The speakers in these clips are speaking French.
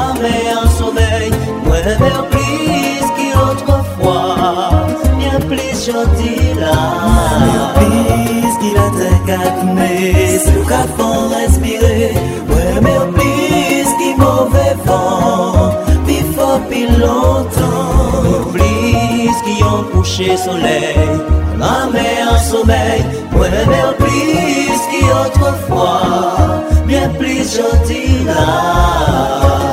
jamais un sommeil. Moins merveilleux qu'autrefois, bien plus gentil là. Plus qu'il a te calmé, sous qu'avant respirer, moins merveilleux qui mauvais vent, plus fort plus longtemps. Plus qui ont couché soleil, jamais un sommeil. Moins merveilleux qu'autrefois, bien plus gentil là.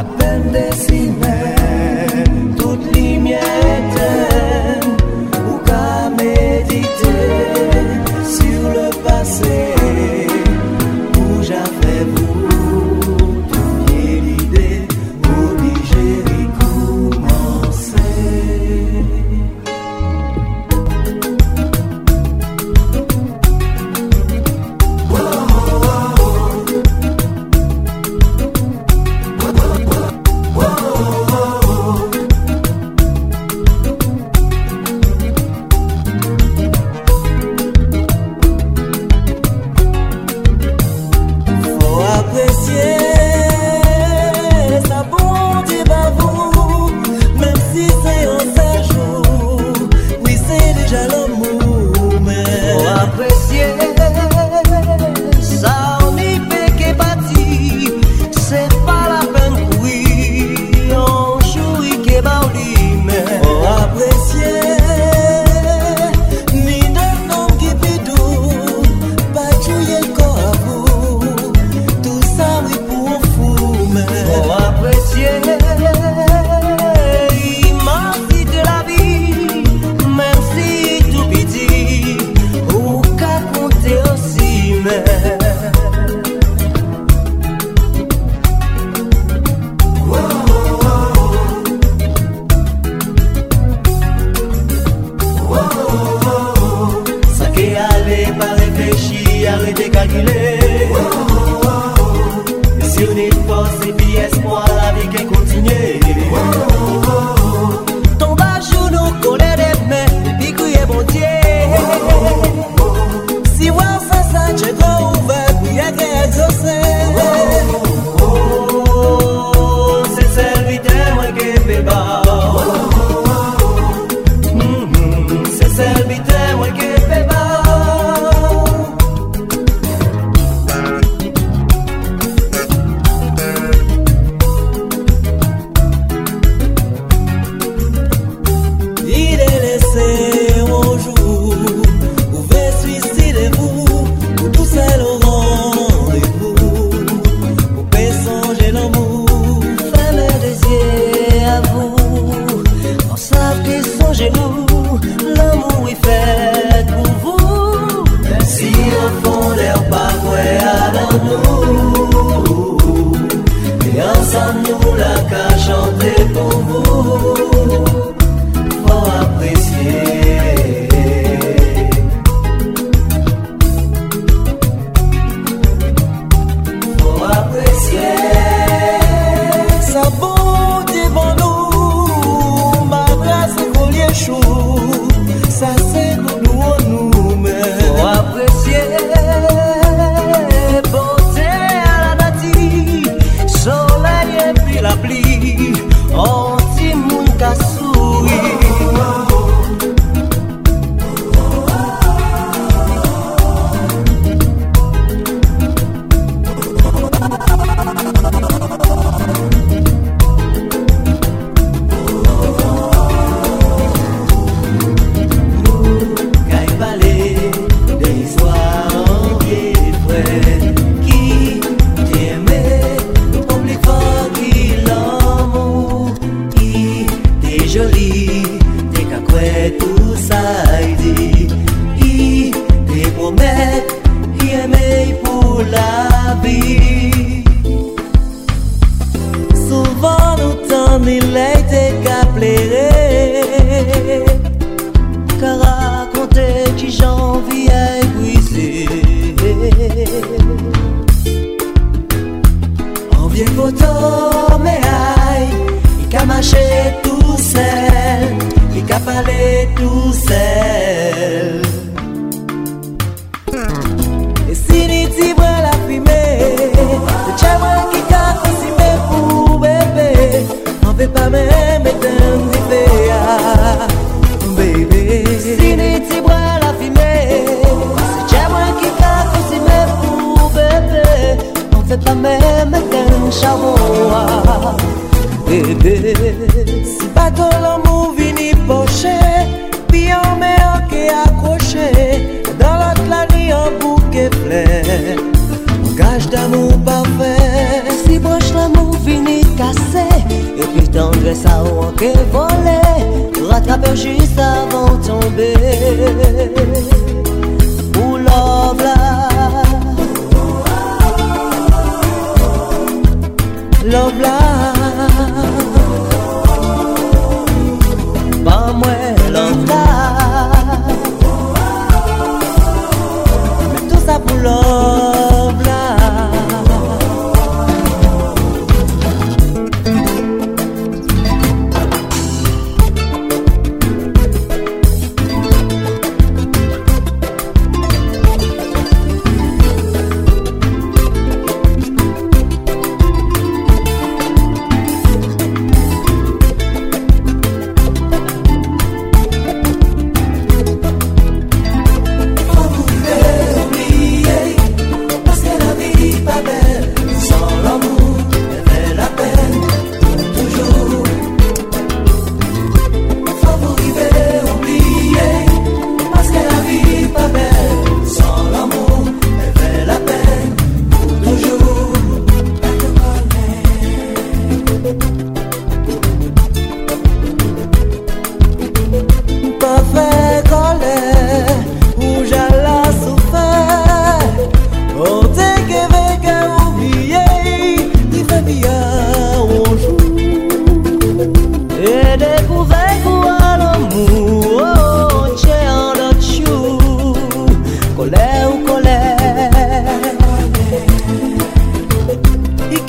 Apendecime. Après ça, on que volé, juste avant de tomber. Pour love là. Love là. Pas moi, love là. Tout ça pour love.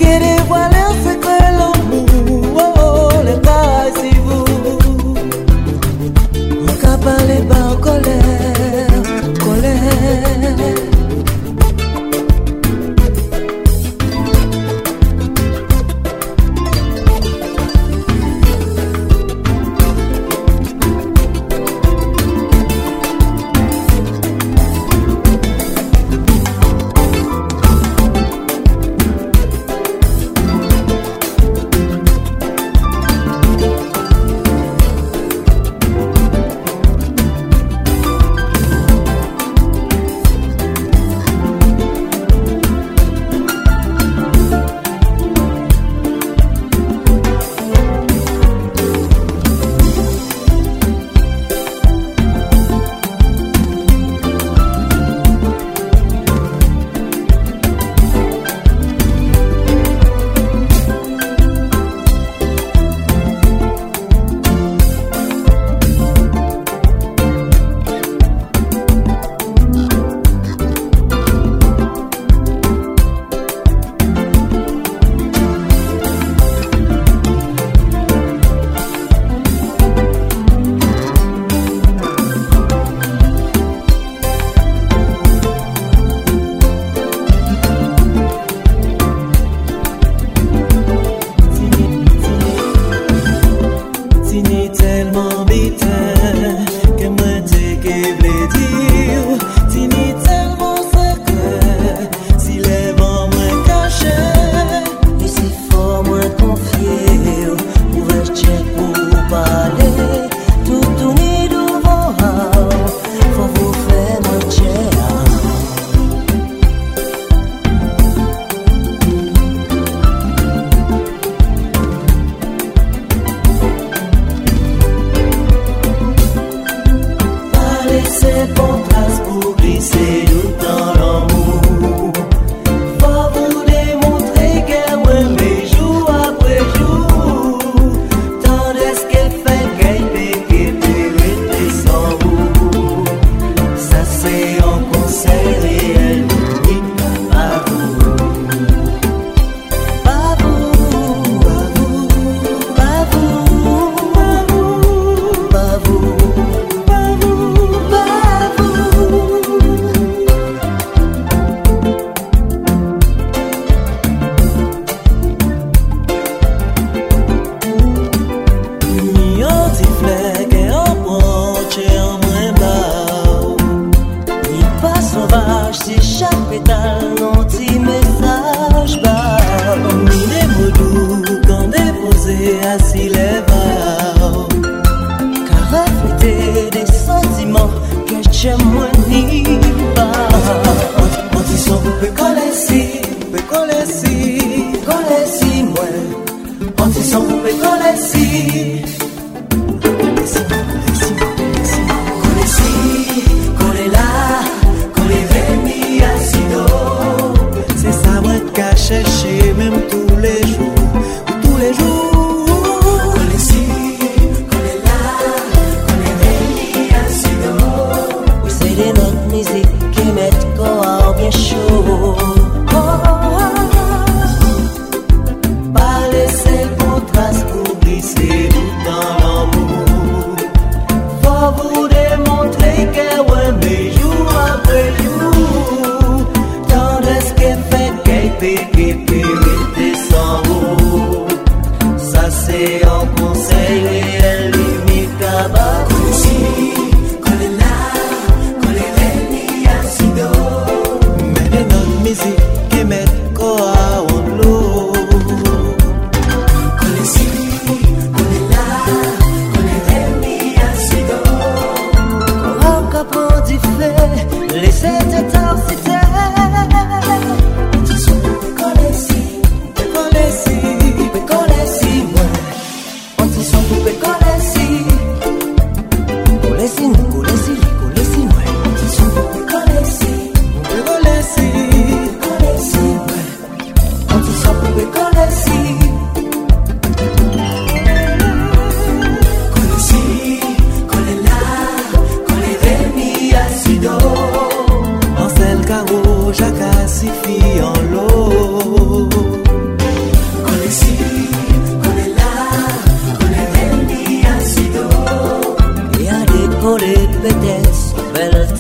get it what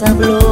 tableau.